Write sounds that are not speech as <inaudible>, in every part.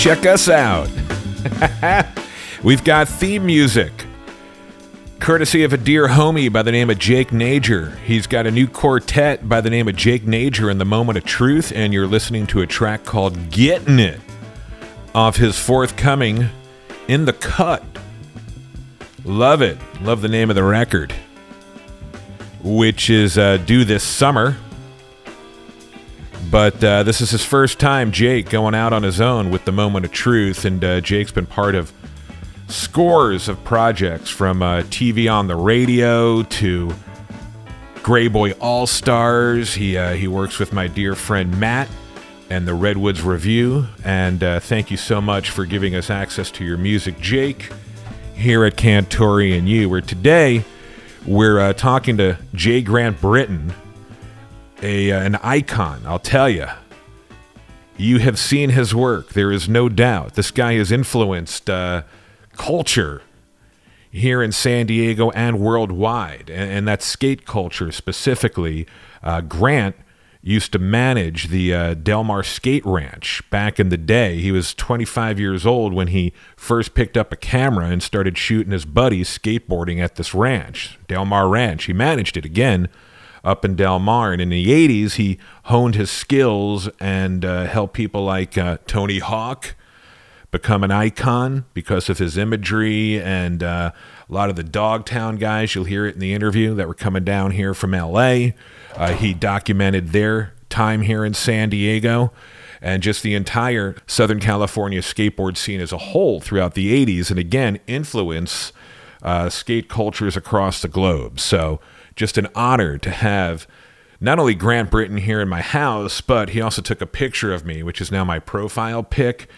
check us out. <laughs> We've got theme music, courtesy of a dear homie by the name of Jake Najor. He's got a new quartet by the name of Jake Najor and the Moment of Truth, and you're listening to a track called Getting It off his forthcoming In the Cut. Love it. Love the name of the record, which is uh, due this summer. But uh, this is his first time, Jake, going out on his own with the Moment of Truth, and uh, Jake's been part of scores of projects from uh, TV on the radio to Greyboy Allstars. He uh, he works with my dear friend Matt and the Redwoods Review. And uh, thank you so much for giving us access to your music, Jake, here at Cantori and You. Where today we're uh, talking to Jay Grant Brittain, a uh, an icon. I'll tell you. You have seen his work. There is no doubt. This guy has influenced uh, culture here in San Diego and worldwide, and, and that skate culture specifically. Uh, Grant used to manage the uh, Del Mar Skate Ranch back in the day. He was 25 years old when he first picked up a camera and started shooting his buddies skateboarding at this ranch, Del Mar Ranch. He managed it again up in Del Mar. And in the 80s, he honed his skills and uh, helped people like uh, Tony Hawk become an icon because of his imagery and uh, a lot of the Dogtown guys. You'll hear it in the interview that were coming down here from LA. Uh, he documented their time here in San Diego and just the entire Southern California skateboard scene as a whole throughout the 80s, and again, influence uh, skate cultures across the globe. So, just an honor to have not only Grant Brittain here in my house, but he also took a picture of me, which is now my profile pic.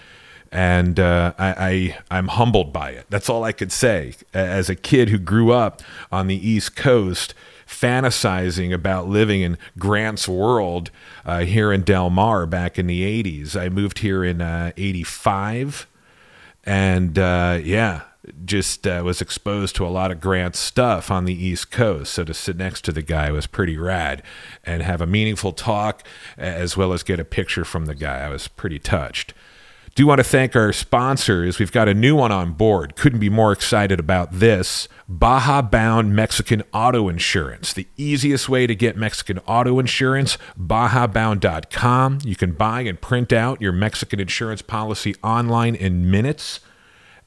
And uh, I, I, I'm humbled by it. That's all I could say. As a kid who grew up on the East Coast, fantasizing about living in Grant's world uh, here in Del Mar back in the 80s. I moved here in uh, 85. And uh, yeah, just uh, was exposed to a lot of Grant's stuff on the East Coast. So to sit next to the guy was pretty rad and have a meaningful talk as well as get a picture from the guy. I was pretty touched. Do want to thank our sponsors. We've got a new one on board. Couldn't be more excited about this. Baja Bound Mexican Auto Insurance. The easiest way to get Mexican auto insurance, bajabound.com. You can buy and print out your Mexican insurance policy online in minutes,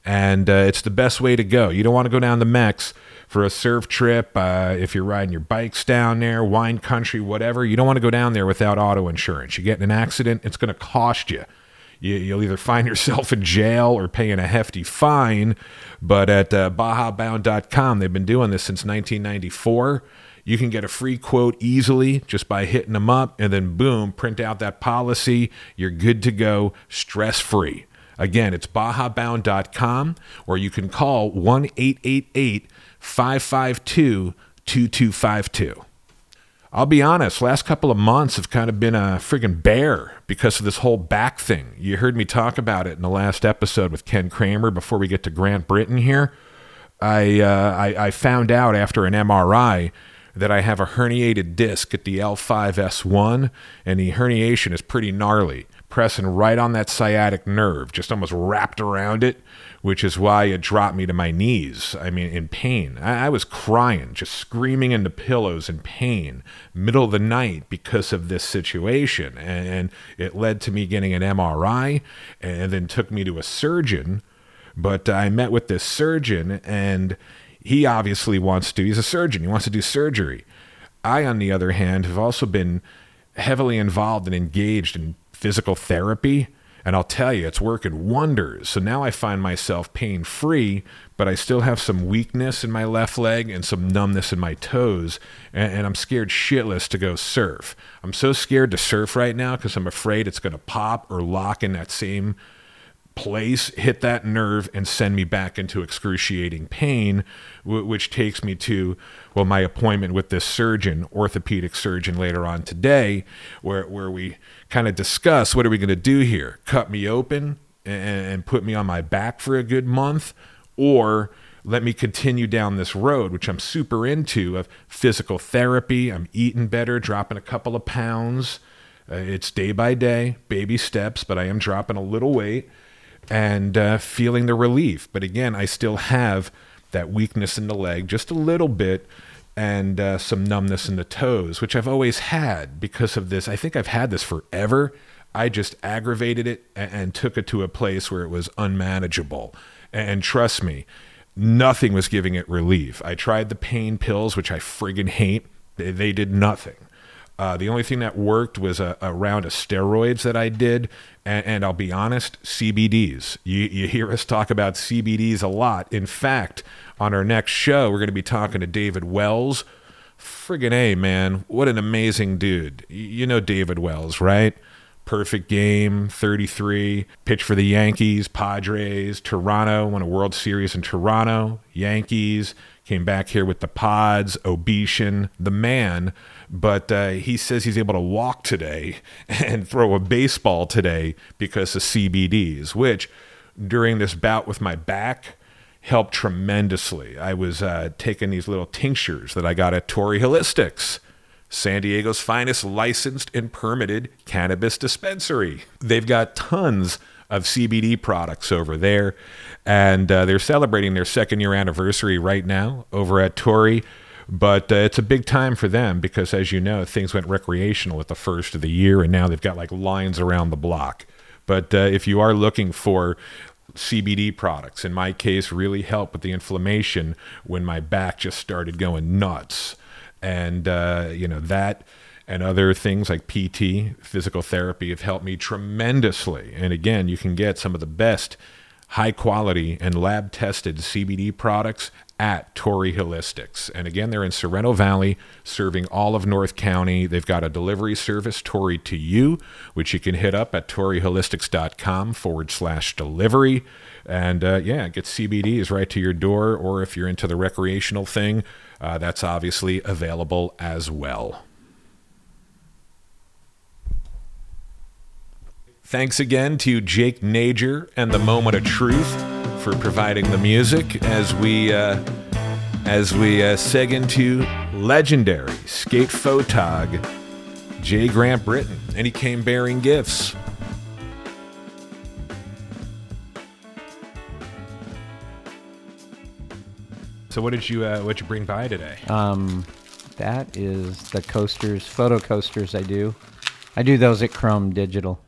and uh, it's the best way to go. You don't want to go down the Mex for a surf trip, uh, if you're riding your bikes down there, wine country, whatever. You don't want to go down there without auto insurance. You get in an accident, it's going to cost you you, will either find <laughs> yourself in jail or paying a hefty fine. But at uh, BajaBound.com, they've been doing this since 1994. You can get a free quote easily just by hitting them up, and then boom, print out that policy. You're good to go, stress free. Again, it's BajaBound.com, or you can call 1 888 552 2252. I'll be honest, last couple of months have kind of been a friggin' bear because of this whole back thing. You heard me talk about it in the last episode with Ken Kramer before we get to Grant Brittain here. I, uh, I, I found out after an MRI that I have a herniated disc at the L5S1, and the herniation is pretty gnarly, pressing right on that sciatic nerve, just almost wrapped around it which is why it dropped me to my knees. I mean, in pain. I, I, was crying, just screaming into pillows in pain, middle of the night because of this situation. And, and it led to me getting an MRI and then took me to a surgeon. But I met with this surgeon, and he obviously wants to, he's a surgeon, he wants to do surgery. I, on the other hand, have also been heavily involved and engaged in physical therapy and I'll tell you, it's working wonders. So now I find myself pain free, but I still have some weakness in my left leg and some numbness in my toes. And, and I'm scared shitless to go surf. I'm so scared to surf right now because I'm afraid it's going to pop or lock in that same place, hit that nerve, and send me back into excruciating pain, which takes me to, well, my appointment with this surgeon, orthopedic surgeon, later on today, where, where we kind of discuss what are we going to do here? Cut me open and, and put me on my back for a good month, or let me continue down this road, which I'm super into of physical therapy. I'm eating better, dropping a couple of pounds. Uh, it's day by day, baby steps, but I am dropping a little weight. And uh, feeling the relief. But again, I still have that weakness in the leg, just a little bit, and uh, some numbness in the toes, which I've always had because of this. I think I've had this forever. I just aggravated it and, and took it to a place where it was unmanageable. And, and trust me, nothing was giving it relief. I tried the pain pills, which I friggin' hate. They, they did nothing. Uh, the only thing that worked was a, a round of steroids that I did, and, and, I'll be honest, CBDs. You, you hear us talk about CBDs a lot. In fact, on our next show, we're going to be talking to David Wells. Friggin' A, man. What an amazing dude. You know David Wells, right? Perfect game, 33, pitch for the Yankees, Padres, Toronto, won a World Series in Toronto, Yankees, came back here with the Pods, Obeshan, the man but uh, he says he's able to walk today <laughs> and throw a baseball today because of CBDs, which during this bout with my back helped tremendously. I was uh, taking these little tinctures that I got at Torrey Holistics. San Diego's finest licensed and permitted cannabis dispensary. They've got tons of CBD products over there, and uh, they're celebrating their second year anniversary right now over at Torrey. But uh, it's a big time for them because, as you know, things went recreational at the first of the year, and now they've got like lines around the block. But uh, if you are looking for CBD products, in my case, really help with the inflammation when my back just started going nuts, and uh, you know that and other things like PT, physical therapy, have helped me tremendously. And again, you can get some of the best high quality and lab tested CBD products at Torrey Holistics. And again, they're in Sorrento Valley, serving all of North County. They've got a delivery service, Torrey to you, which you can hit up at torreyholistics.com forward slash delivery. And uh, yeah, get CBDs right to your door. Or if you're into the recreational thing, uh, that's obviously available as well. Thanks again to Jake Najor and the Moment of Truth for providing the music as we uh, as we uh, seg into legendary skate photog J. Grant Brittain, and he came bearing gifts. So, what did you uh, what you bring by today? Um, that is the coasters, photo coasters. I do, I do those at Chrome Digital,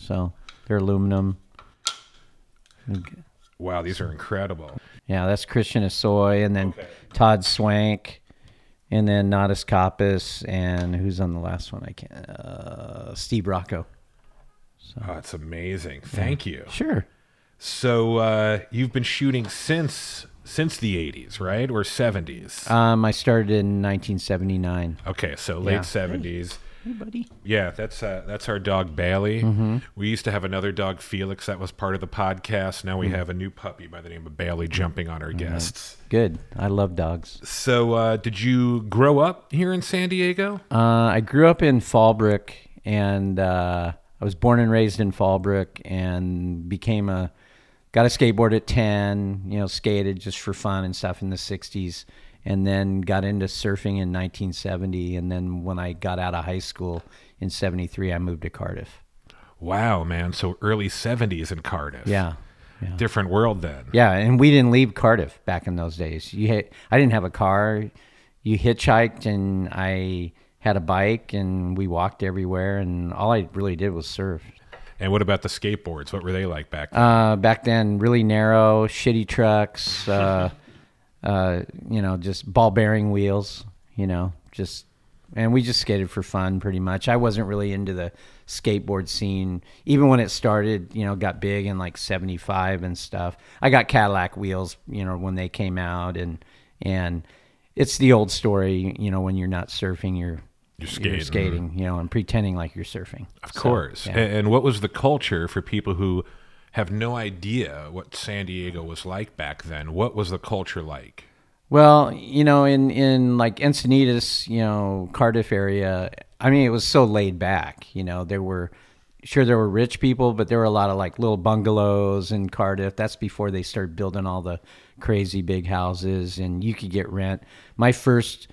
so they're aluminum. Wow, these are incredible. Yeah, that's Christian Hosoi, and then okay. Todd Swank, and then Natas Kaupas, and who's on the last one? I can't. Uh, Steve Rocco. So. Oh, it's amazing. Thank yeah. you. Sure. So uh, you've been shooting since since the 80s, right? Or 70s? Um, I started in 1979. Okay, so late yeah. 70s. Hey, buddy. Yeah, that's uh, that's our dog Bailey. Mm-hmm. We used to have another dog, Felix, that was part of the podcast. Now we mm-hmm. have a new puppy by the name of Bailey jumping on our mm-hmm. guests. Good. I love dogs. So, uh, did you grow up here in San Diego? Uh, I grew up in Fallbrook, and uh, I was born and raised in Fallbrook, and became a got a skateboard at ten. You know, skated just for fun and stuff in the '60s and then got into surfing in 1970. And then when I got out of high school in 73, I moved to Cardiff. Wow, man. So early 70s in Cardiff. Yeah. yeah. Different world then. Yeah. And we didn't leave Cardiff back in those days. You hit, I didn't have a car. You hitchhiked, and I had a bike, and we walked everywhere. And all I really did was surf. And what about the skateboards? What were they like back then? Uh, back then, really narrow, shitty trucks. Uh, <laughs> uh, you know, just ball bearing wheels, you know, just, and we just skated for fun pretty much. I wasn't really into the skateboard scene. Even when it started, you know, got big in like 75 and stuff. I got Cadillac wheels, you know, when they came out and, and it's the old story, you know, when you're not surfing, you're, you're skating, you're skating you know, and pretending like you're surfing. Of so, course. Yeah. And what was the culture for people who have no idea what San Diego was like back then. What was the culture like? Well, you know, in in like Encinitas, you know, Cardiff area, I mean, it was so laid back. You know, there were sure there were rich people, but there were a lot of like little bungalows in Cardiff. That's before they started building all the crazy big houses, and you could get rent. My first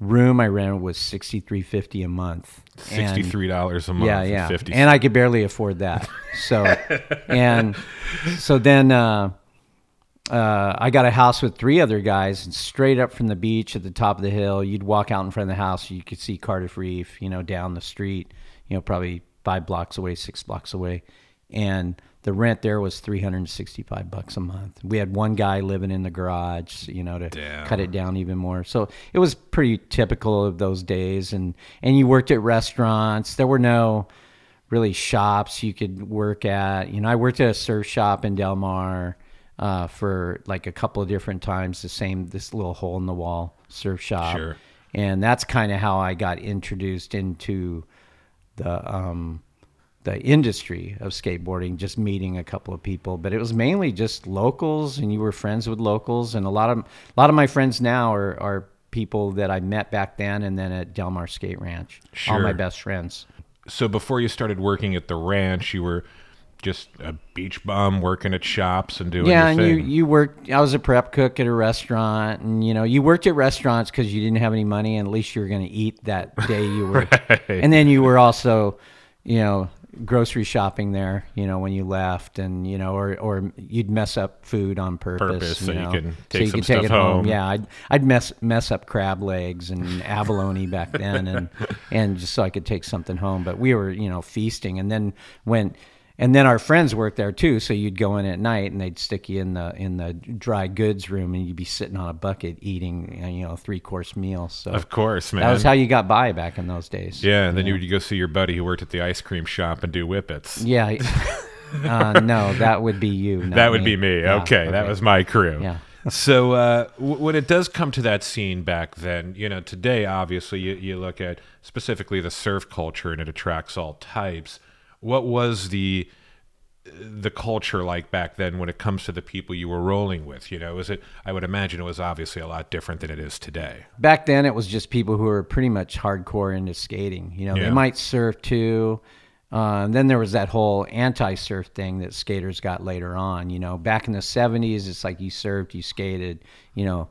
room I rented was sixty three fifty a month. Sixty-three dollars a month. yeah, yeah. 50 And I could barely afford that. <laughs> So, and so then uh, uh, I got a house with three other guys, and straight up from the beach at the top of the hill, you'd walk out in front of the house, you could see Cardiff Reef, you know, down the street, you know, probably five blocks away, six blocks away, and the rent there was 365 bucks a month. We had one guy living in the garage, you know, to Damn. cut it down even more. So it was pretty typical of those days. And and you worked at restaurants. There were no really shops you could work at. You know, I worked at a surf shop in Del Mar uh, for like a couple of different times. The same, this little hole in the wall surf shop. Sure. And that's kind of how I got introduced into the um, the industry of skateboarding, just meeting a couple of people. But it was mainly just locals, and you were friends with locals. And a lot of a lot of my friends now are are people that I met back then, and then at Del Mar Skate Ranch. All my best friends. So before you started working at the ranch, you were just a beach bum working at shops and doing yeah, your and you you worked. I was a prep cook at a restaurant, and you know you worked at restaurants because you didn't have any money, and at least you were going to eat that day you were. <laughs> And then you were also, you know, grocery shopping there. You know, when you left, and you know, or or you'd mess up food on purpose, Purpose, so you know, can take some could stuff it home. Yeah, I'd I'd mess mess up crab legs and <laughs> abalone back then, and and just so I could take something home. But we were, you know, feasting, and then when. And then our friends worked there too, so you'd go in at night and they'd stick you in the in the dry goods room, and you'd be sitting on a bucket eating, uh, you know, three course meal. So of course, man. that was how you got by back in those days. yeah, and then you would go see your buddy who worked at the ice cream shop and do whippets. Yeah. <laughs> uh, no, that would be you. That would be me. Yeah, okay, that was my crew. Yeah. so uh, w- when it does come to that scene back then, you know, today obviously you, you look at specifically the surf culture and it attracts all types. What was the the culture like back then when it comes to the people you were rolling with? You know, is it? I would imagine it was obviously a lot different than it is today. back then it was just people who were pretty much hardcore into skating. You know, Yeah. they might surf too. Uh, and then there was that whole anti-surf thing that skaters got later on. You know, back in the '70s, it's like you surfed, you skated. You know,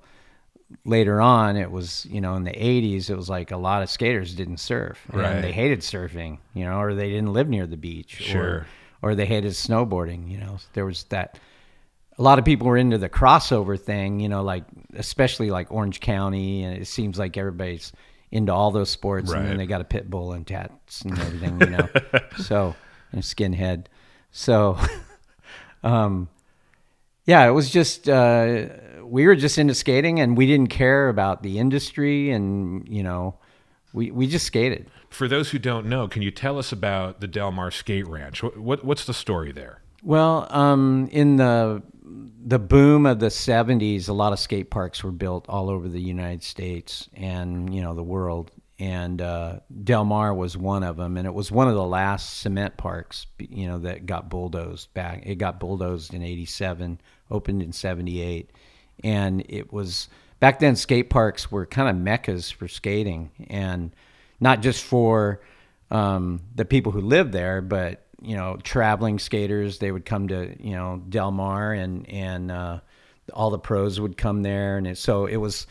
later on, it was you know in the '80s, it was like a lot of skaters didn't surf, and Right. they hated surfing. You know, or they didn't live near the beach, Sure. or, or they hated snowboarding. You know, there was that a lot of people were into the crossover thing, you know, like especially like Orange County, and it seems like everybody's into all those sports, and Right. then they got a pit bull and tats and everything, you know. <laughs> so and skinhead, so <laughs> um, yeah, it was just uh, we were just into skating, and we didn't care about the industry, and you know, we we just skated. For those who don't know, can you tell us about the Del Mar Skate Ranch? What, what what's the story there? Well, um, in the the boom of the '70s, a lot of skate parks were built all over the United States and you know the world. And uh, Del Mar was one of them, and it was one of the last cement parks, you know, that got bulldozed back. It got bulldozed in '87, opened in '78, and it was back then. Skate parks were kind of meccas for skating, and not just for um, the people who lived there, but you know, traveling skaters. They would come to you know Del Mar, and and uh, all the pros would come there, and it, so it was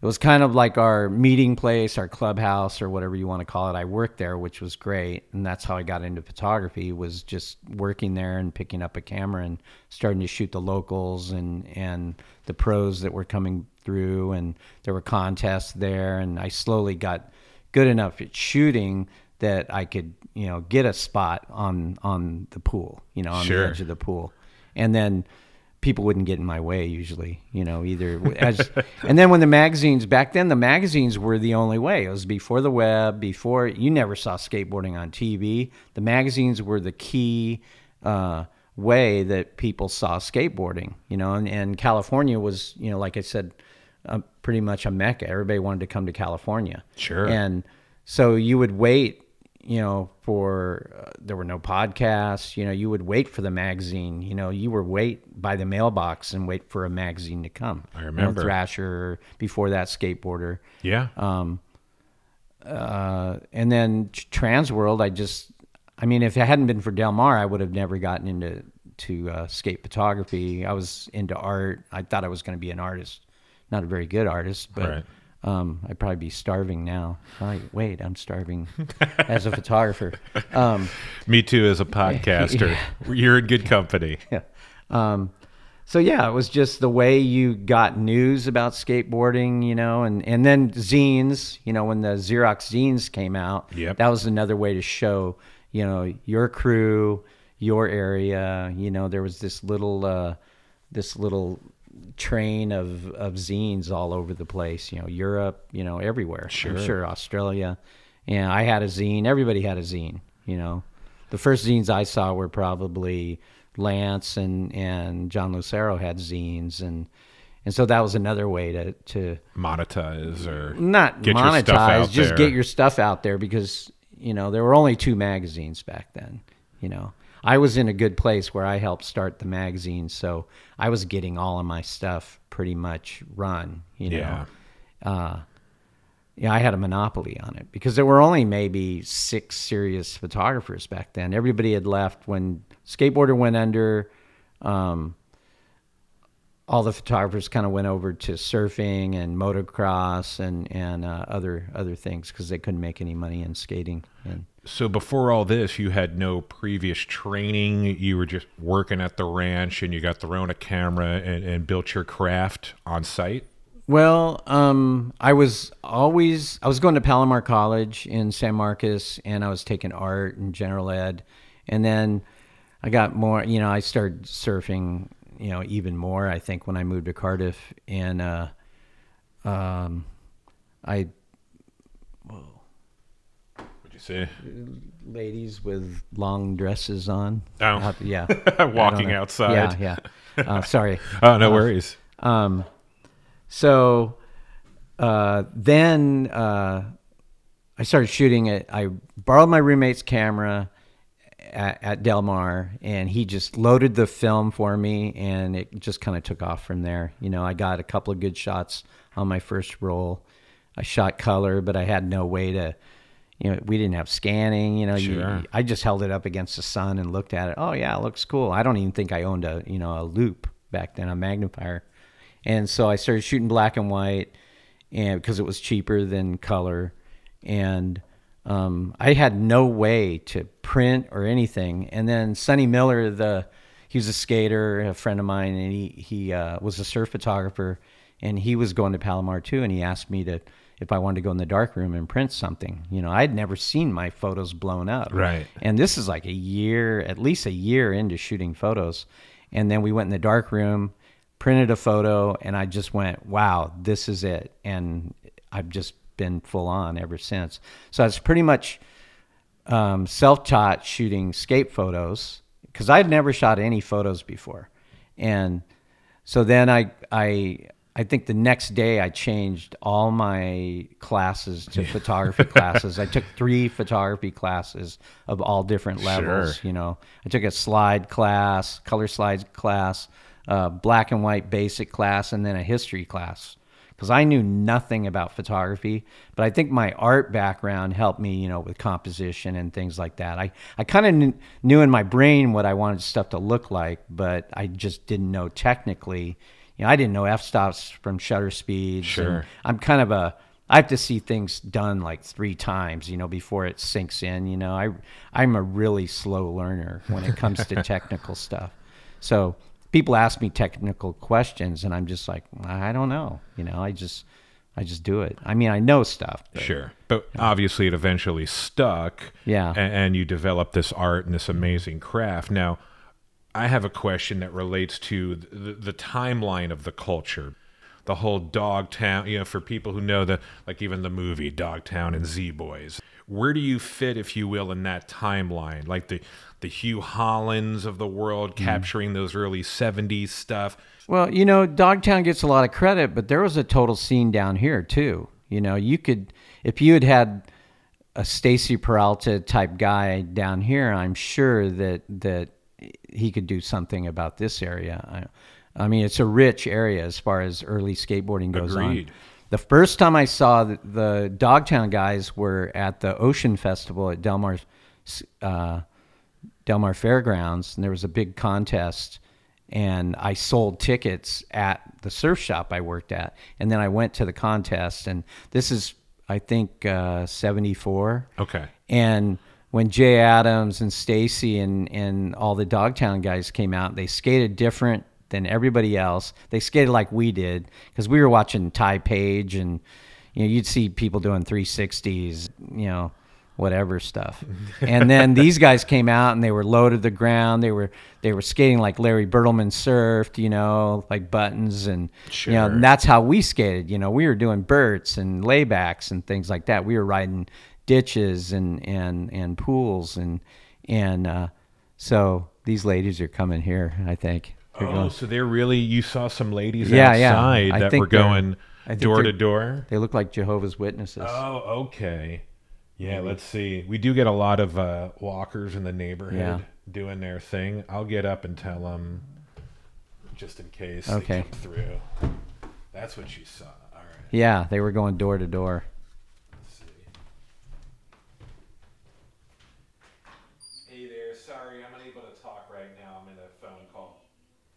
it was kind of like our meeting place, our clubhouse, or whatever you want to call it. I worked there, which was great, and that's how I got into photography. Was just working there and picking up a camera and starting to shoot the locals and and the pros that were coming through, and there were contests there, and I slowly got good enough at shooting that I could, you know, get a spot on on the pool, you know, on Sure. the edge of the pool, and then people wouldn't get in my way usually, you know, either as. <laughs> and then when the magazines back then, the magazines were the only way. It was before the web, before you never saw skateboarding on TV. The magazines were the key. Uh, way that people saw skateboarding you know and, and california was you know like i said uh, pretty much a mecca everybody wanted to come to california Sure. and so you would wait you know for uh, there were no podcasts you know you would wait for the magazine you know you were wait by the mailbox and wait for a magazine to come I You know, remember. thrasher before that skateboarder Yeah. Um, uh, and then Tr- Transworld, I just, I mean, if it hadn't been for Del Mar, I would have never gotten into to uh, skate photography. I was into art. I thought I was going to be an artist, not a very good artist, but Right. Um, I'd probably be starving now. Wait, I'm starving <laughs> as a photographer. Um, <laughs> Me too, as a podcaster. <laughs> You're in good company. yeah. Um, so yeah, it was just the way you got news about skateboarding, you know, and and then zines, you know, when the Xerox zines came out, Yep. that was another way to show, you know, your crew, your area. You know, there was this little uh, this little train of of zines all over the place. You know, Europe, you know, everywhere. Sure. I'm sure Australia. Yeah, I had a zine. Everybody had a zine. You know, the first zines I saw were probably Lance and and John Lucero had zines and and so that was another way to to Monetize or not Get your stuff monetize, just there. get your stuff out there because you know there were only two magazines back then. You know, I was in a good place where I helped start the magazine, so I was getting all of my stuff pretty much run. You know, Yeah. uh, yeah, I had a monopoly on it because there were only maybe six serious photographers back then. Everybody had left when skateboarder went under. Um, all the photographers kind of went over to surfing and motocross and and uh, other other things because they couldn't make any money in skating. And So before all this, you had no previous training. You were just working at the ranch, and you got the Rona camera and, and built your craft on site. Well, um, I was always I was going to Palomar College in San Marcos, and I was taking art and general ed, and then I got more. You know, I started surfing. You know, even more. I think when I moved to Cardiff, and uh, um, I whoa. What'd you say? ladies with long dresses on. Oh. Out- yeah, <laughs> Walking outside. Yeah, yeah. Uh, sorry. <laughs> Oh, no worries. Um, so uh, then uh, I started shooting it. I borrowed my roommate's camera at, at Del Mar, and he just loaded the film for me, and it just kind of took off from there. You know, I got a couple of good shots on my first roll. I shot color, but I had no way to. You know, we didn't have scanning. You know, you- I just held it up against the sun and looked at it. Oh yeah, it looks cool. I don't even think I owned a you know a loupe back then, a magnifier. And so I started shooting black and white, and because it was cheaper than color, and um, I had no way to print or anything. And then Sonny Miller, the he was a skater, a friend of mine, and he he uh, was a surf photographer, and he was going to Palomar too, and he asked me to if I wanted to go in the dark room and print something. You know, I'd never seen my photos blown up. Right. And this is like a year, at least a year into shooting photos. And then we went in the dark room, printed a photo, and I just went, wow, this is it. And I've just been full on ever since. So it's pretty much um, self taught shooting skate photos because I'd never shot any photos before. And so then I, I, I think the next day I changed all my classes to photography <laughs> classes. I took three photography classes of all different levels. Sure. You know, I took a slide class, color slides class, uh, black and white basic class, and then a history class because I knew nothing about photography, but I think my art background helped me, you know, with composition and things like that. I, I kind of kn- knew in my brain what I wanted stuff to look like, but I just didn't know technically. You know, I didn't know f-stops from shutter speeds. Sure. I'm kind of a I have to see things done like three times, you know, before it sinks in. You know, I I'm a really slow learner when it comes to <laughs> technical stuff. So people ask me technical questions, and I'm just like, I don't know. You know, I just I just do it. I mean, I know stuff. but- Sure. But obviously, it eventually stuck. Yeah. And, and you develop this art and this amazing craft. Now, I have a question that relates to the, the timeline of the culture. The whole Dogtown, you know, for people who know the, like even the movie Dogtown and Z Boys. Where do you fit, if you will, in that timeline? Like the, the Hugh Hollands of the world Mm-hmm. capturing those early 70s stuff. Well, you know, Dogtown gets a lot of credit, but there was a total scene down here too. You know, you could if you had had a Stacy Peralta type guy down here, I'm sure that that he could do something about this area. I, I mean, it's a rich area as far as early skateboarding goes Agreed. on. The first time I saw the, the Dogtown guys were at the Ocean Festival at Del Mar, uh, Del Mar Fairgrounds, and there was a big contest and I sold tickets at the surf shop I worked at, and then I went to the contest, and this is I think uh, '74. Okay. And when Jay Adams and Stacy and and all the Dogtown guys came out, they skated different than everybody else. They skated like we did because we were watching Ty Page and you know you'd see people doing 360s, you know, whatever stuff. <laughs> and then these guys came out and they were low to the ground. They were they were skating like Larry Bertlemann surfed, you know, like buttons and you know, and that's how we skated. You know, we were doing berts and laybacks and things like that. We were riding ditches and and and pools and and uh, so these ladies are coming here. I think. They're Oh, so they're really you saw some ladies Yeah, yeah. outside I that were going door to door. they look like Jehovah's Witnesses. Oh, okay. Yeah, let's see. We do get a lot of uh, walkers in the neighborhood Yeah. doing their thing. I'll get up and tell them, just in case Okay. they come through. That's what you saw. All right. yeah, they were going door to door. Let's see. Hey there. Sorry, I'm unable to talk right now. I'm in a phone call.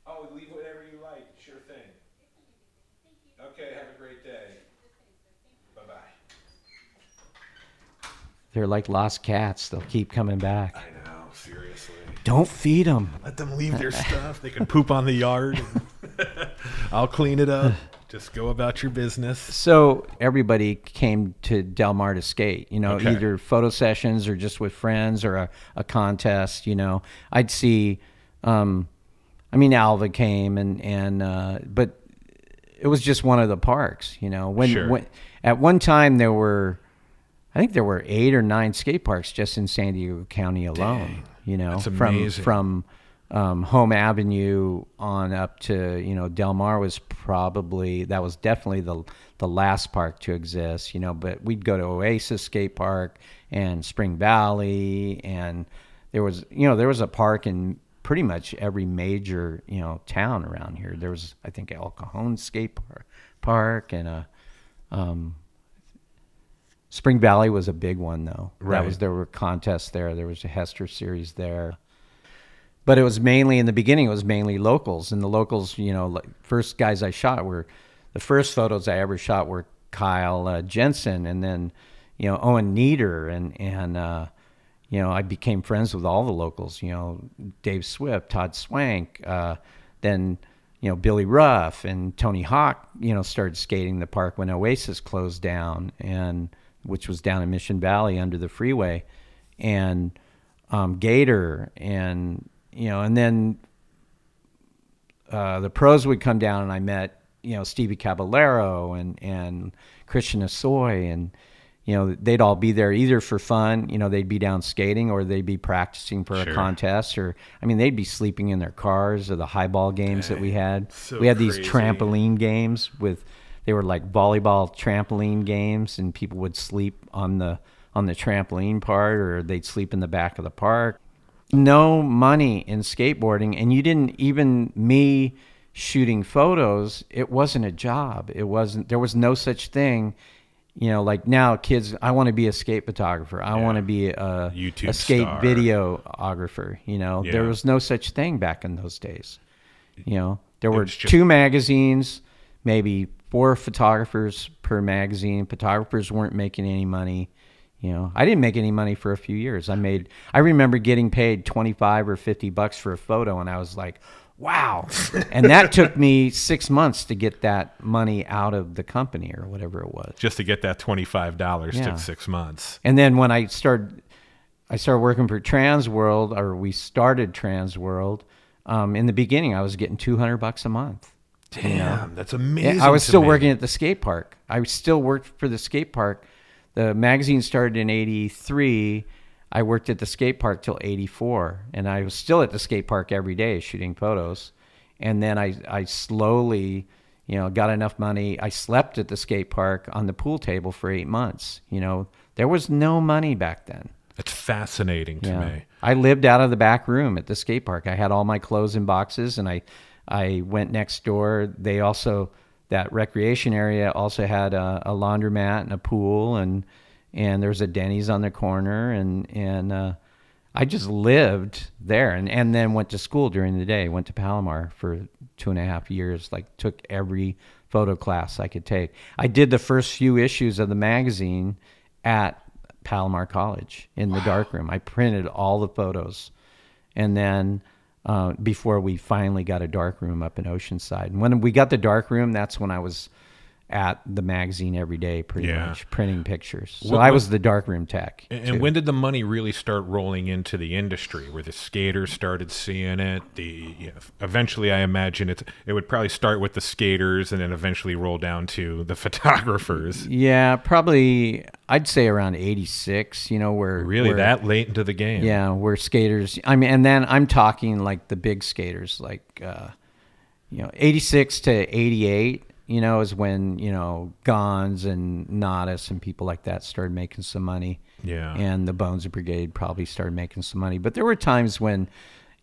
Oh, leave whatever you like. Sure thing. Okay. Have a great day. Bye bye. They're like lost cats. They'll keep coming back. I know. Seriously. Don't feed them. Let them leave their stuff. They can poop on the yard. <laughs> I'll clean it up. Just go about your business. So everybody came to Del Mar to skate, you know, Okay. either photo sessions or just with friends or a, a contest, you know. I'd see, um, I mean, Alva came and, and, uh, but it was just one of the parks, you know. When, Sure. when at one time there were, I think there were eight or nine skate parks just in San Diego County alone, you know, from, from, um, Home Avenue on up to you know Del Mar was probably that was definitely the the last park to exist. You know, but we'd go to Oasis Skate Park and Spring Valley, and there was you know there was a park in pretty much every major you know town around here. There was I think El Cajon Skate Par- Park and a um, Spring Valley was a big one though. That Right. was there were contests there. There was a Hester series there but it was mainly in the beginning it was mainly locals and the locals you know like first guys i shot were the first photos i ever shot were kyle uh, jensen and then you know owen Nieder and and uh, you know i became friends with all the locals you know dave swift todd swank uh, then you know billy ruff and tony hawk you know started skating the park when oasis closed down and which was down in mission valley under the freeway and um, Gator, and you know, and then uh, the pros would come down, and I met you know Stevie Caballero and and Christian Hosoi, and you know they'd all be there either for fun, you know, they'd be down skating, or they'd be practicing for Sure. a contest, or I mean they'd be sleeping in their cars or the highball games that we had. so we had these trampoline games with they were like volleyball trampoline games, and people would sleep on the on the trampoline part, or they'd sleep in the back of the park. No money in skateboarding and you didn't even me shooting photos it wasn't a job. It wasn't there was no such thing. You know like now kids i want to be a skate photographer. I want to be a, YouTube a skate star. videographer you know? There was no such thing back in those days you know? There were just- two magazines maybe four photographers per magazine photographers weren't making any money you know, I didn't make any money for a few years. I made I remember getting paid 25 or 50 bucks for a photo and I was like, "Wow." <laughs> and that took me 6 months to get that money out of the company or whatever it was. Just to get that twenty-five dollars Yeah. took six months. And then when I started I started working for Trans World or we started Trans World, um, in the beginning I was getting 200 bucks a month. Damn, that's Yeah, amazing. I was still me. working at the skate park. I still worked for the skate park. The magazine started in '83. I worked at the skate park till '84, and I was still at the skate park every day shooting photos. And then I, I slowly, you know, got enough money. I slept at the skate park on the pool table for eight months. You know, there was no money back then. That's fascinating to me. I lived out of the back room at the skate park. I had all my clothes in boxes, and I, I went next door. They also that recreation area also had a, a laundromat and a pool, and and there was a Denny's on the corner, and and uh, I just lived there and, and then went to school during the day. Went to Palomar for two and a half years. Like took every photo class I could take. I did the first few issues of the magazine at Palomar College in the darkroom. I printed all the photos, and then uh, before we finally got a dark room up in Oceanside. And when we got the dark room, that's when I was at the magazine every day, pretty Yeah. much printing pictures. So What- I was the darkroom tech. And, and when did the money really start rolling into the industry? Where the skaters started seeing it? The you know, eventually, I imagine it. It would probably start with the skaters, and then eventually roll down to the <laughs> photographers. Yeah, probably I'd say around 86, you know, where Really, where- that late into the game? Yeah, where skaters I mean and then I'm talking like the big skaters like uh you know, 86 to 88, you know, is when, you know, Gons and Nodis and people like that started making some money. Yeah. And the Bones Brigade probably started making some money. But there were times when,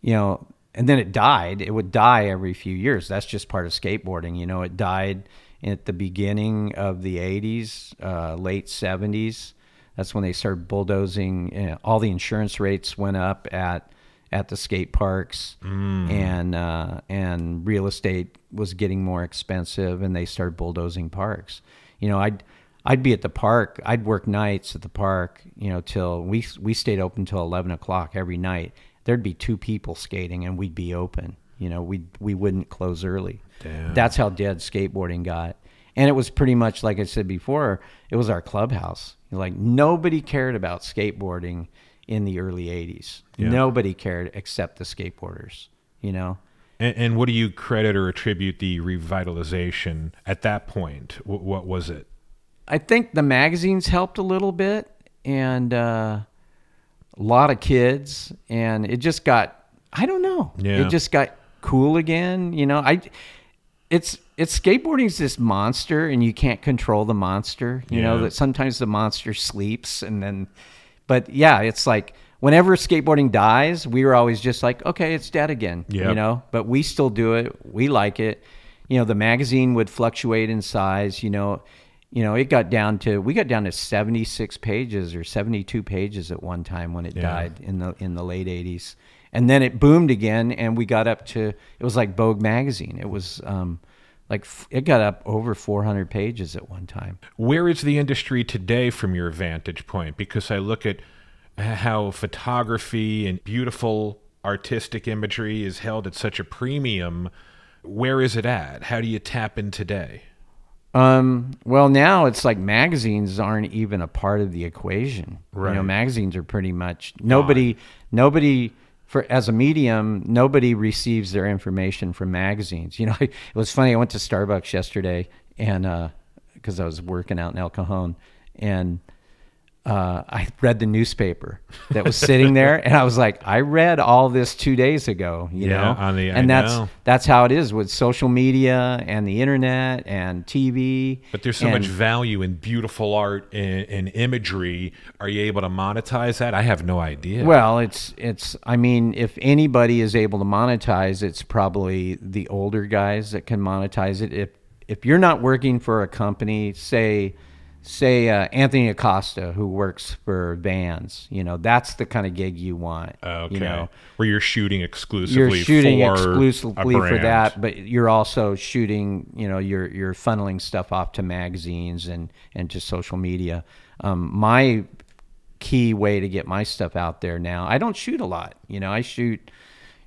you know, and then it died. It would die every few years. That's just part of skateboarding. You know, it died at the beginning of the 80s, uh, late 70s. That's when they started bulldozing. You know, all the insurance rates went up at at the skate parks, and uh, and real estate was getting more expensive, and they started bulldozing parks. You know, I'd I'd be at the park. I'd work nights at the park. You know, till we we stayed open till eleven o'clock every night. There'd be two people skating, and we'd be open. You know, we we wouldn't close early. Damn. That's how dead skateboarding got. And it was pretty much like I said before. It was our clubhouse. Like nobody cared about skateboarding in the early '80s. Yeah. Nobody cared except the skateboarders. You know. And, and what do you credit or attribute the revitalization at that point? What, what was it? I think the magazines helped a little bit, and uh, a lot of kids, and it just got. I don't know. Yeah. It just got cool again. You know, I. It's it's skateboarding's this monster, and you can't control the monster. You know that sometimes the monster sleeps, and then, but yeah, it's like whenever skateboarding dies, we were always just like, okay, it's dead again. Yep. You know, but we still do it. We like it. You know, the magazine would fluctuate in size. You know, you know, it got down to we got down to 76 pages or 72 pages at one time when it Yeah. died in the in the late 80s. And then it boomed again and we got up to it was like Vogue magazine. It was um like it got up over 400 pages at one time. Where is the industry today from your vantage point? Because I look at how photography and beautiful artistic imagery is held at such a premium. Where is it at? How do you tap in today? Um, well, now it's like magazines aren't even a part of the equation. Right. You know, magazines are pretty much nobody, nobody for as a medium, nobody receives their information from magazines. You know, <laughs> it was funny. I went to Starbucks yesterday and uh, because I was working out in El Cajon, and uh, I read the newspaper that was sitting there, and I was like, I read all this two days ago. You Yeah, know, on the- I and that's know. that's how it is with social media and the internet and TV. But there's so and- much value in beautiful art and, and imagery. Are you able to monetize that? I have no idea. Well, it's it's. I mean, if anybody is able to monetize, it's probably the older guys that can monetize it. If if you're not working for a company, say say uh, Anthony Acosta, who works for Vans, you know, that's the kind of gig you want. okay. You know, Where you're shooting exclusively you're shooting for exclusively for that, but you're also shooting. You know, you're you're funneling stuff off to magazines and and to social media. Um, my key way to get my stuff out there now. I don't shoot a lot. You know, I shoot.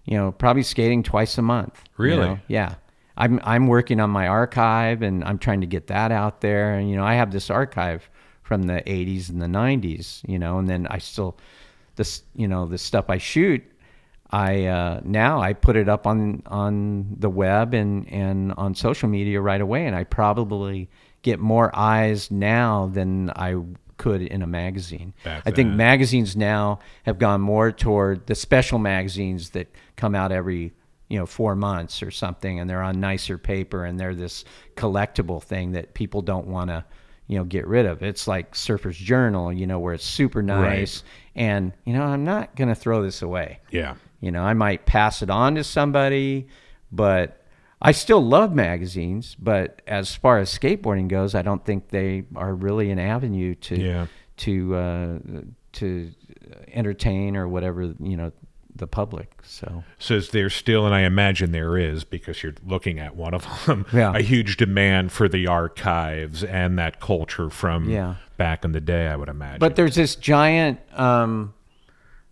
You know, probably skating twice a month. you Really? know? Yeah. I'm I'm working on my archive and I'm trying to get that out there. And you know, I have this archive from the 80s and the 90s. You know, and then I still this you know the stuff I shoot. I uh, now I put it up on on the web and and on social media right away, and I probably get more eyes now than I could in a magazine. Back I think then. magazines now have gone more toward the special magazines that come out every you know four months or something, and they're on nicer paper, and they're this collectible thing that people don't want to you know get rid of. It's like Surfer's Journal, you know, where it's super nice, and you know I'm not gonna throw this away. Yeah. You know, I might pass it on to somebody, but I still love magazines. But as far as skateboarding goes, I don't think they are really an avenue to Yeah. to uh, to entertain or whatever you know the public. So So is there still, and I imagine there is, because you're looking at one of them, <laughs> Yeah. a huge demand for the archives and that culture from Yeah. back in the day, I would imagine. But there's this giant. Um,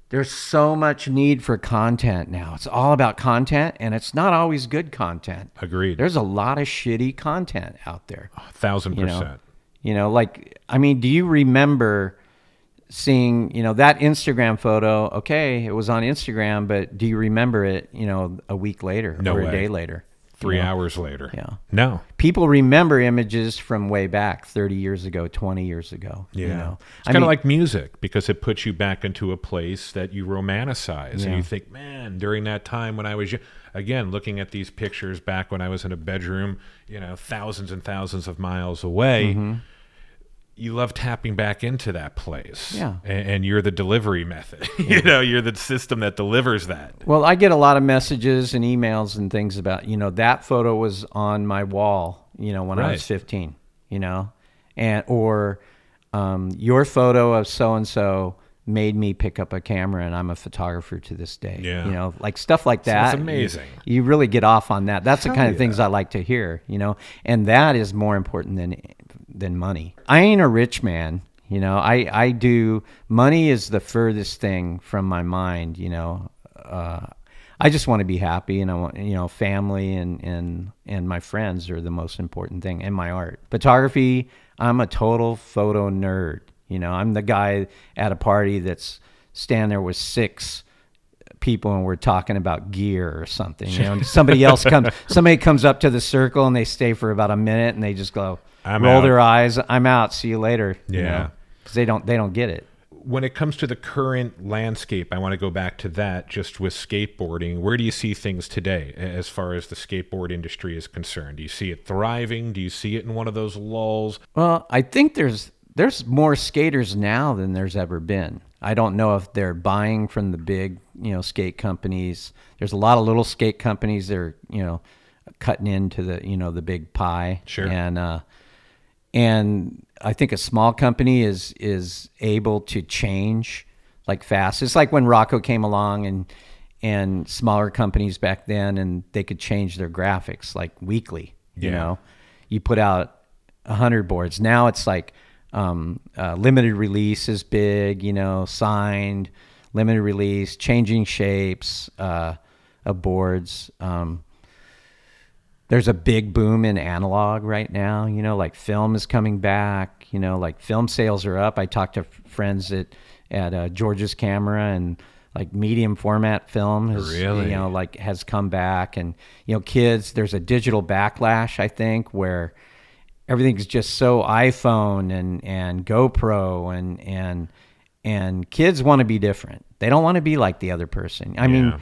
there's so much need for content now. It's all about content, and it's not always good content. Agreed. There's a lot of shitty content out there. a thousand You know, percent. you know, like I mean, do you remember seeing you know that Instagram photo? Okay, it was on Instagram, but do you remember it? You know, a week later No or way. a day later. Three you know? hours later. Yeah. No. People remember images from way back, 30 years ago, 20 years ago. Yeah. You know, It's kind of like music because it puts you back into a place that you romanticize and you think, man, during that time when I was young, again, looking at these pictures back when I was in a bedroom, you know, thousands and thousands of miles away, Mm-hmm. You love tapping back into that place. Yeah. And, and you're the delivery method. <laughs> you know, you're the system that delivers that. Well, I get a lot of messages and emails and things about, you know, that photo was on my wall, you know, when I was 15, you know, and, or um, your photo of so and so made me pick up a camera and I'm a photographer to this day. Yeah. You know, like stuff like that. Amazing. You, you really get off on that. That's the Hell kind of things I like to hear, you know, and that is more important than, than money. I ain't a rich man. You know, I, I do money is the furthest thing from my mind, you know. Uh, I just want to be happy and I want you know, family and, and and my friends are the most important thing and my art. Photography, I'm a total photo nerd. You know, I'm the guy at a party that's standing there with six people and we're talking about gear or something. You know, and somebody else comes <laughs> somebody comes up to the circle and they stay for about a minute and they just go I'm roll out. their eyes, I'm out, see you later. you Yeah. know, 'cause they don't they don't get it. When it comes to the current landscape, I want to go back to that just with skateboarding. Where do you see things today as far as the skateboard industry is concerned? Do you see it thriving? Do you see it in one of those lulls? Well, I think there's there's more skaters now than there's ever been. I don't know if they're buying from the big, you know, skate companies. There's a lot of little skate companies that are, you know, cutting into the, you know, the big pie. Sure. And uh and I think a small company is is able to change like fast. It's like when Rocco came along and and smaller companies back then and they could change their graphics like weekly. You Yeah. know, you put out a hundred boards. Now it's like um, uh, limited release is big. You know, signed, limited release, changing shapes uh, of boards. Um, there's a big boom in analog right now. You know, like film is coming back. You know, like film sales are up. I talked to friends at at uh, George's Camera and like medium format film has Really? you know like has come back and you know kids there's a digital backlash I think where everything's just so iPhone and and GoPro and and and kids want to be different. They don't want to be like the other person. I Yeah. mean,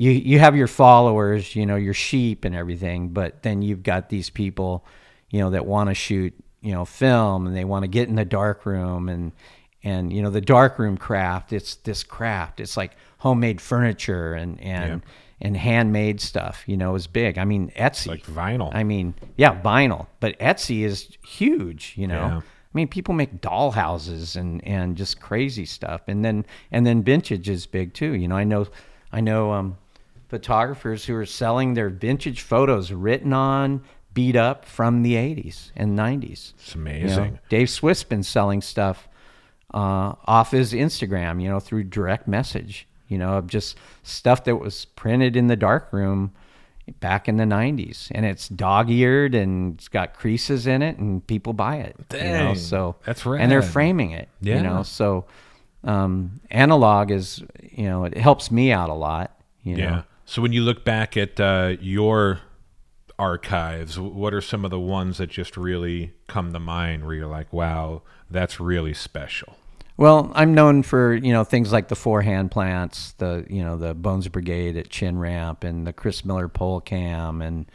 you you have your followers, you know, your sheep and everything, but then you've got these people, you know, that want to shoot, you know, film and they want to get in the dark room and and you know the dark room craft. It's this craft. It's like homemade furniture and and and handmade stuff. You know, is big. I mean, Etsy. Like vinyl. I mean, yeah, vinyl, but Etsy is huge. You know, Yeah. I mean, people make doll houses and and just crazy stuff, and then and then vintage is big too. You know, I know, I know um, photographers who are selling their vintage photos written on, beat up from the '80s and '90s. It's You know, amazing. Dave Swift's been selling stuff uh, off his Instagram, you know, through direct message, you know, of just stuff that was printed in the darkroom back in the 90s. And it's dog eared and it's got creases in it and people buy it. You know, so that's right And they're framing it, Yeah. you know, so um, analog is, you know, it helps me out a lot, you know. Yeah. So when you look back at uh, your archives, what are some of the ones that just really come to mind where you're like, wow, that's really special? Well, I'm known for you know things like the four hand plants, the you know the Bones Brigade at Chin Ramp, and the Chris Miller pole cam, and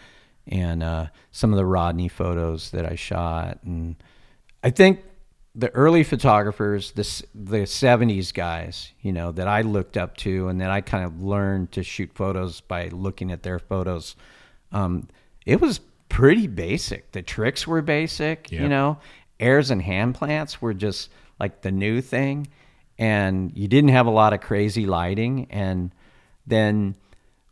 and uh, some of the Rodney photos that I shot, and I think the early photographers, the the '70s guys, you know that I looked up to, and that I kind of learned to shoot photos by looking at their photos. Um, it was pretty basic. The tricks were basic, Yeah. you know. Airs and hand plants were just like the new thing, and you didn't have a lot of crazy lighting. And then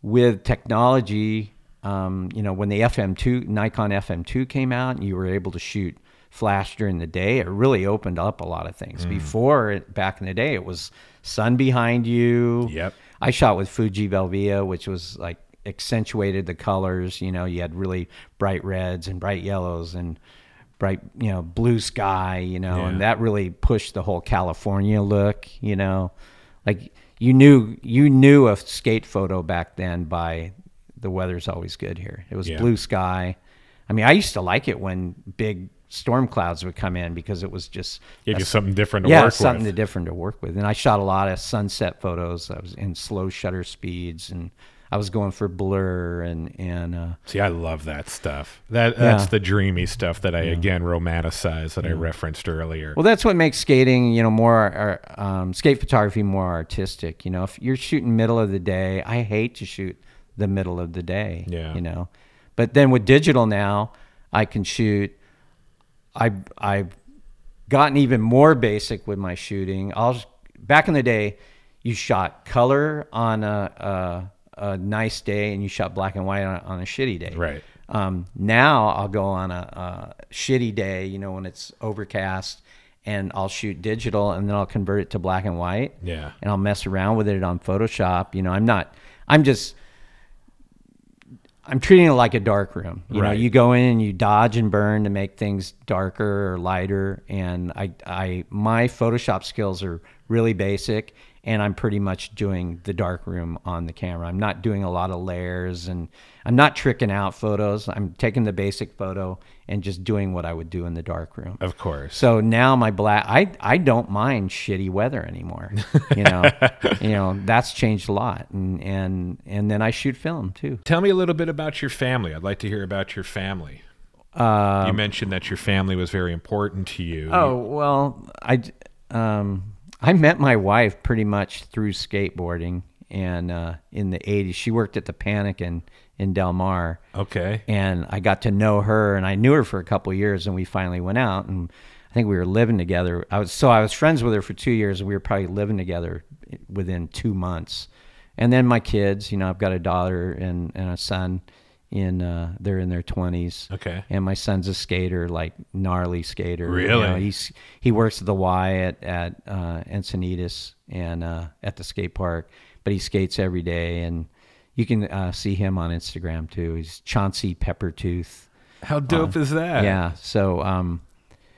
with technology, um, you know, when the FM2 Nikon FM2 came out, and you were able to shoot flash during the day, it really opened up a lot of things. Mm. Before, it, back in the day, it was sun behind you. Yep. I shot with Fuji Velvia, which was like accentuated the colors. You know, you had really bright reds and bright yellows and bright, you know, blue sky. You know, Yeah. and that really pushed the whole California look. You know, like you knew you knew a skate photo back then by the weather's always good here. It was Yeah. blue sky. I mean, I used to like it when big storm clouds would come in because it was just Give you something different to yeah, work something with. different to work with. And I shot a lot of sunset photos. I was in slow shutter speeds, and I was going for blur and and uh, See, I love that stuff. That that's Yeah. the dreamy stuff that I again romanticize that I referenced earlier. well, that's what makes skating, you know, more uh, um, skate photography more artistic. You know, if you're shooting middle of the day, I hate to shoot the middle of the day. Yeah. you know, but then with digital now, I can shoot. I I've gotten even more basic with my shooting. I'll back in the day, you shot color on a a, a nice day, and you shot black and white on, on a shitty day. Right. Um, now I'll go on a, a shitty day, you know, when it's overcast, and I'll shoot digital, and then I'll convert it to black and white. Yeah. And I'll mess around with it on Photoshop. You know, I'm not. I'm just. I'm treating it like a dark room. You know, you go in and you dodge and burn to make things darker or lighter. And I, I, my Photoshop skills are really basic, and I'm pretty much doing the dark room on the camera. I'm not doing a lot of layers, and I'm not tricking out photos. I'm taking the basic photo and just doing what I would do in the dark room. Of course. So now my black, I I don't mind shitty weather anymore. You know, <laughs> you know that's changed a lot, and and and then I shoot film too. Tell me a little bit about your family. I'd like to hear about your family. Uh, you mentioned that your family was very important to you. oh well, I um I met my wife pretty much through skateboarding, and uh, in the '80s she worked at the Panic in in Del Mar. Okay. and I got to know her, and I knew her for a couple of years, and we finally went out, and I think we were living together. I was so I was friends with her for two years, and we were probably living together within two months. And then my kids, you know, I've got a daughter and, and a son in uh, they're in their twenties. Okay. And my son's a skater, like gnarly skater. You Really? know, he's he works at the Y at at uh, Encinitas and uh, at the skate park, but he skates every day, and you can uh, see him on Instagram too. He's Chauncey Peppertooth. How dope is that? Yeah. So, um,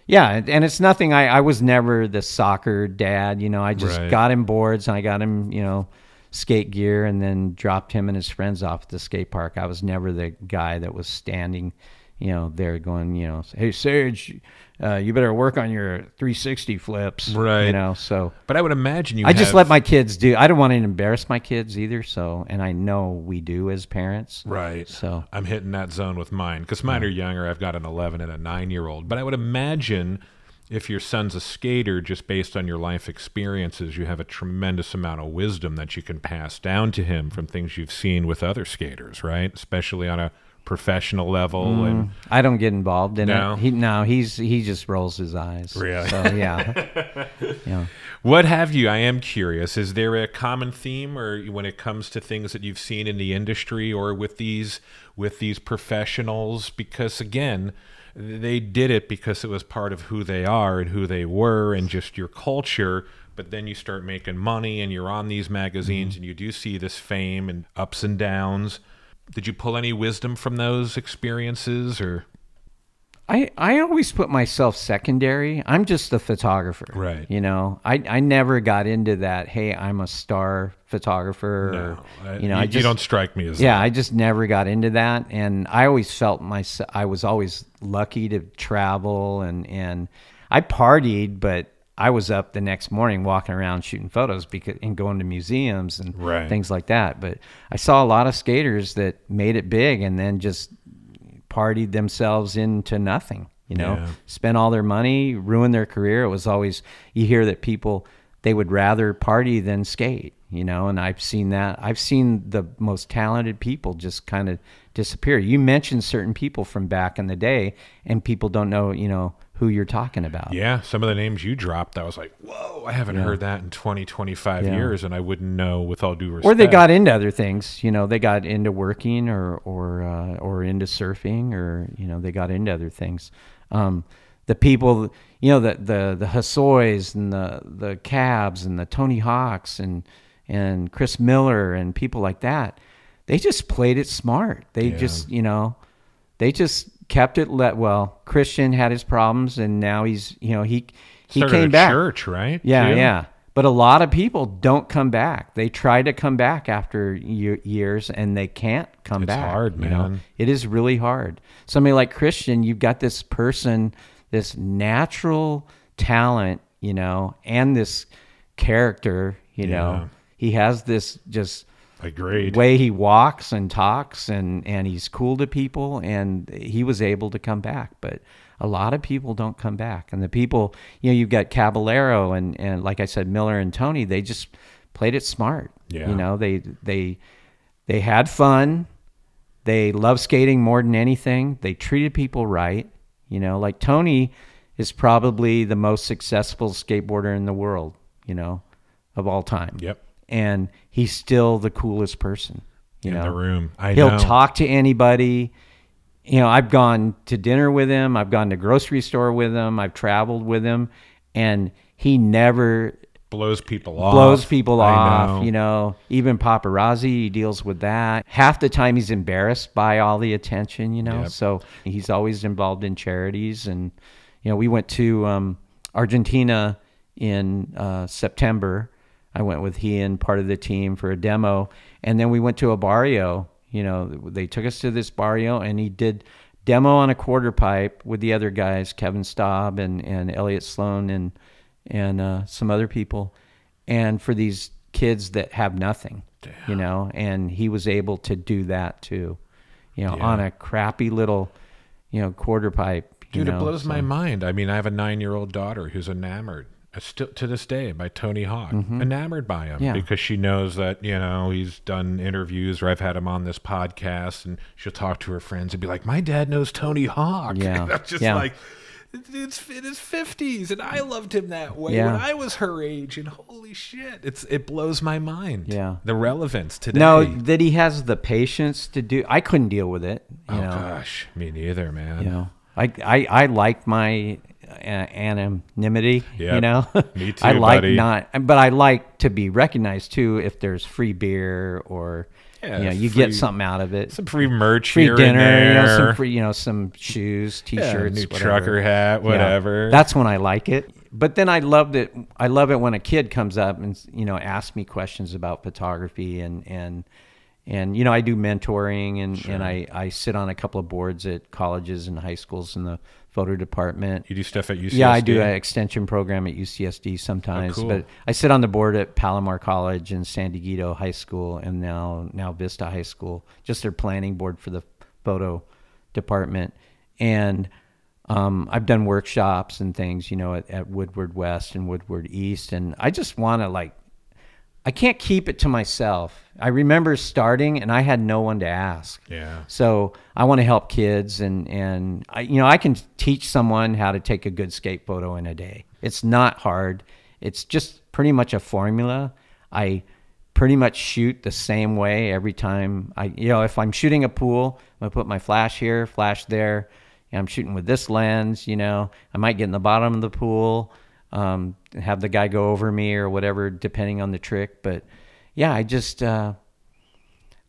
yeah, and, and it's nothing. I, I was never the soccer dad. You know, I just Right. got him boards and I got him, you know, skate gear and then dropped him and his friends off at the skate park. I was never the guy that was standing, you know, there going, you know, hey Serge, uh, you better work on your 360 flips, Right. You know, so. But I would imagine you I just let my kids do. I don't want to embarrass my kids either. So, and I know we do as parents. Right. So, I'm hitting that zone with mine because mine are younger. I've got an 11 and a 9 year old. But I would imagine if your son's a skater, just based on your life experiences, you have a tremendous amount of wisdom that you can pass down to him from things you've seen with other skaters, right? Especially on a professional level. Mm, and I don't get involved in No? it. He no, he's he just rolls his eyes. Really? So yeah. <laughs> yeah. what have you? I am curious. Is there a common theme, or when it comes to things that you've seen in the industry, or with these with these professionals? Because again, they did it because it was part of who they are and who they were, and just your culture. But then you start making money, and you're on these magazines, mm-hmm. and you do see this fame and ups and downs. Did you pull any wisdom from those experiences, or I, I always put myself secondary. I'm just the photographer. Right. You know, I, I never got into that, hey, I'm a star photographer. no? or, you know, you, I you just, don't strike me as yeah, I just never got into that. And I always felt my, I was always lucky to travel and, and I partied, but I was up the next morning walking around shooting photos because, and going to museums and Right. things like that. But I saw a lot of skaters that made it big and then just partied themselves into nothing, you know, Yeah. spent all their money, ruined their career. It was always, you hear that people, they would rather party than skate, you know, and I've seen that. I've seen the most talented people just kind of disappear. You mentioned certain people from back in the day, and people don't know, you know, who you're talking about. Yeah, some of the names you dropped, I was like, whoa, I haven't Yeah. heard that in 20, 25 Yeah. years, and I wouldn't know with all due respect. Or they got into other things, you know. They got into working, or or uh, or into surfing, or you know, they got into other things. Um, the people, you know, the the the Hosois and the the Cabs and the Tony Hawks and and Chris Miller and people like that, they just played it smart. They Yeah. just, you know, they just kept it let well. Christian had his problems, and now he's, you know, he he Started came a back. church, right? Yeah, too? yeah. But a lot of people don't come back. They try to come back after years and they can't come It's back. It's hard, you know? man. It is really hard. Somebody like Christian, you've got this person, this natural talent, you know, and this character, you Yeah. know. He has this just Agreed. The way he walks and talks and and he's cool to people and he was able to come back but a lot of people don't come back and the people you know you've got caballero and and like i said miller and tony they just played it smart Yeah. you know they they they had fun they love skating more than anything they treated people right you know like tony is probably the most successful skateboarder in the world you know of all time Yep. And he's still the coolest person. You in know, the room. I he'll know. talk to anybody. You know, I've gone to dinner with him. I've gone to grocery store with him. I've traveled with him, and he never blows people off. blows people I off. know. You know, even paparazzi, he deals with that. Half the time, he's embarrassed by all the attention. You know, Yep. so he's always involved in charities. And you know, we went to um, Argentina in uh, September. I went with he and part of the team for a demo, and then we went to a barrio. You know, they took us to this barrio, and he did demo on a quarter pipe with the other guys, Kevin Staab and and Elliot Sloan and and uh, some other people, and for these kids that have nothing, you know, and he was able to do that too, you know, Yeah. on a crappy little, you know, quarter pipe. Dude, know, it blows so- my mind. I mean, I have a nine-year-old daughter who's enamored, still to this day, by Tony Hawk. Enamored by him Mm-hmm. Yeah. because she knows that you know he's done interviews or I've had him on this podcast, and she'll talk to her friends and be like, "My dad knows Tony Hawk." Yeah. <laughs> And I'm just Yeah. like. It's in his fifties, and I loved him that way Yeah. when I was her age. And holy shit, it's it blows my mind. Yeah. the relevance today. No, that he has the patience to do. I couldn't deal with it. You oh know, gosh, me neither, man. you know, I I, I like my uh, anonymity. Yep. You know, Me <laughs> too, I like buddy. not, but I like to be recognized too. If there's free beer or Yeah, you know, you free- get something out of it. Some free merch free here dinner, you know, some free, you know, some shoes, t-shirts, new whatever. trucker hat, Yeah. whatever. That's when I like it. But then I love it. I love it when a kid comes up and you know asks me questions about photography and and and you know I do mentoring and and I I sit on a couple of boards at colleges and high schools in the photo department. You do stuff at UCSD. Yeah, I do an extension program at UCSD sometimes, Oh, cool. but I sit on the board at Palomar College and San Diego High School, and now now Vista High School, just their planning board for the photo department, and um, I've done workshops and things, you know, at, at Woodward West and Woodward East, and I just want to like I can't keep it to myself. I remember starting and I had no one to ask. Yeah. So I want to help kids and and I you know I can teach someone how to take a good skate photo in a day. It's not hard. It's just pretty much a formula. I pretty much shoot the same way every time. I you know if I'm shooting a pool, I put my flash here, flash there. And I'm shooting with this lens. You know, I might get in the bottom of the pool, um, have the guy go over me or whatever, depending on the trick. But yeah, I just. Uh,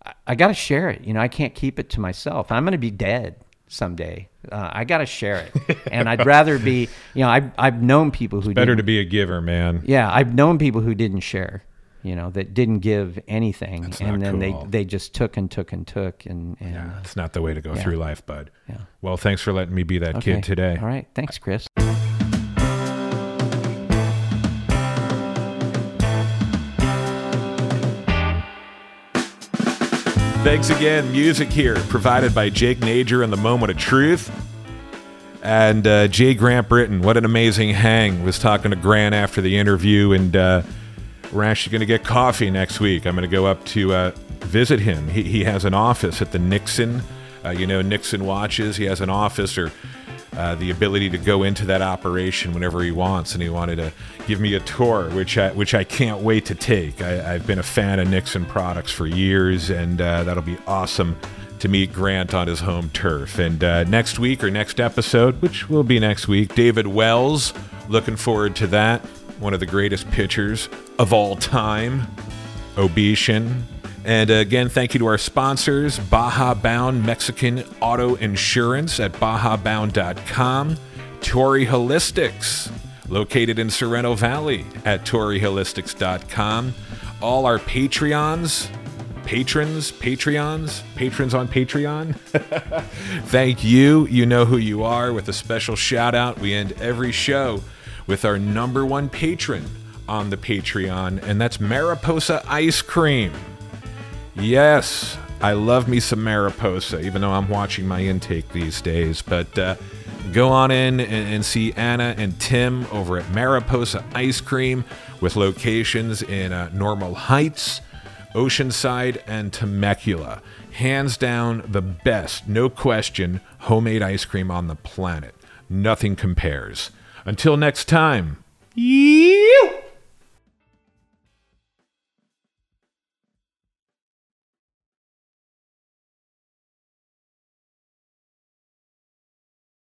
I- I got to share it. You know, I can't keep it to myself. I'm going to be dead someday. Uh, I got to share it, and I'd rather be. You know, I've I've known people who Better didn't, to be a giver, man. Yeah, I've known people who didn't share. You know, that didn't give anything, That's and then cool. they they just took and took and took, and and Yeah, it's not the way to go Yeah. through life, bud. Yeah. Well, thanks for letting me be that Okay. kid today. All right, thanks, Chris. Thanks again. Music here provided by Jake Najor and the Moment of Truth. And uh, Jay Grant Brittain, what an amazing hang. Was talking to Grant after the interview, and uh, we're actually going to get coffee next week. I'm going to go up to uh, visit him. He, he has an office at the Nixon. Uh, you know, Nixon watches. He has an office or uh, the ability to go into that operation whenever he wants, and he wanted to give me a tour, which I, which I can't wait to take. I, have been a fan of Nixon products for years, and uh, that'll be awesome to meet Grant on his home turf. And uh, next week or next episode, which will be next week, David Wells. Looking forward to that. One of the greatest pitchers of all time. Obesian, and again, thank you to our sponsors, Baja Bound Mexican Auto Insurance at bajabound.com, Torrey Holistics, located in Sorrento Valley at torreyholistics.com. All our Patreons, patrons, Patreons, patrons on Patreon. <laughs> Thank you. You know who you are. With a special shout out, we end every show with our number one patron on the Patreon, and that's Mariposa Ice Cream. Yes, I love me some Mariposa, even though I'm watching my intake these days. But uh, go on in and, and, see Anna and Tim over at Mariposa Ice Cream with locations in uh, Normal Heights, Oceanside, and Temecula. Hands down, the best, no question, homemade ice cream on the planet. Nothing compares. Until next time, yeah.